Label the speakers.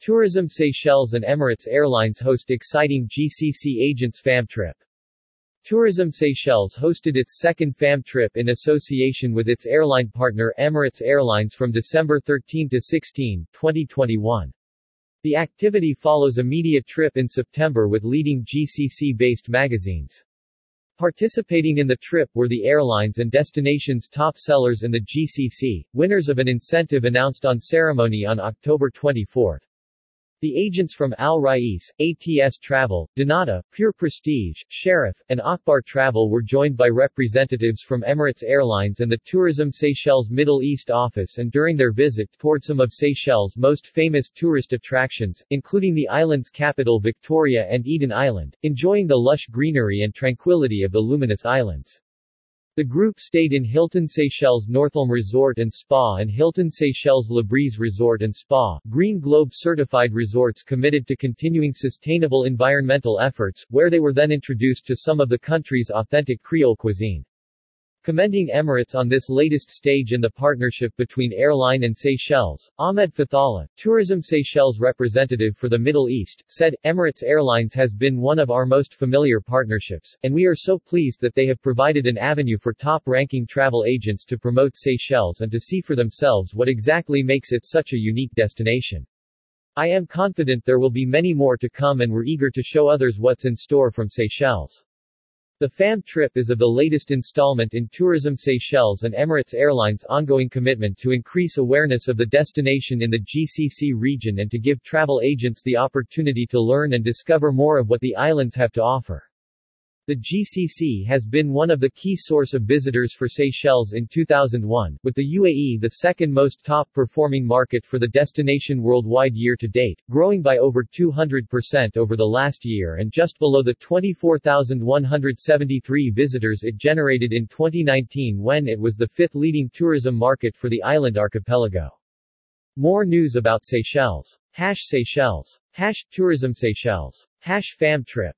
Speaker 1: Tourism Seychelles and Emirates Airlines host exciting GCC Agents FAM trip. Tourism Seychelles hosted its second FAM trip in association with its airline partner Emirates Airlines from December 13 to 16, 2021. The activity follows a media trip in September with leading GCC-based magazines. Participating in the trip were the airlines and destination's top sellers in the GCC, winners of an incentive announced on ceremony on October 24. The agents from Al Rais, ATS Travel, Dnata, Pure Prestige, Sharaf, and Akbar Travel were joined by representatives from Emirates Airlines and the Tourism Seychelles Middle East office and during their visit toured some of Seychelles' most famous tourist attractions, including the island's capital Victoria and Eden Island, enjoying the lush greenery and tranquility of the luminous islands. The group stayed in Hilton Seychelles Northolme Resort and Spa and Hilton Seychelles La Brise Resort and Spa, Green Globe certified resorts committed to continuing sustainable environmental efforts, where they were then introduced to some of the country's authentic Creole cuisine. Commending Emirates on this latest stage in the partnership between airline and Seychelles, Ahmed Fathallah, Tourism Seychelles representative for the Middle East, said, Emirates Airlines has been one of our most familiar partnerships, and we are so pleased that they have provided an avenue for top-ranking travel agents to promote Seychelles and to see for themselves what exactly makes it such a unique destination. I am confident there will be many more to come and we're eager to show others what's in store from Seychelles. The FAM trip is of the latest installment in Tourism Seychelles and Emirates Airlines' ongoing commitment to increase awareness of the destination in the GCC region and to give travel agents the opportunity to learn and discover more of what the islands have to offer. The GCC has been one of the key source of visitors for Seychelles in 2001, with the UAE the second most top-performing market for the destination worldwide year-to-date, growing by over 200% over the last year and just below the 24,173 visitors it generated in 2019 when it was the fifth leading tourism market for the island archipelago. More news about Seychelles. Hash Seychelles. Hash Tourism Seychelles. Hash FAM Trip.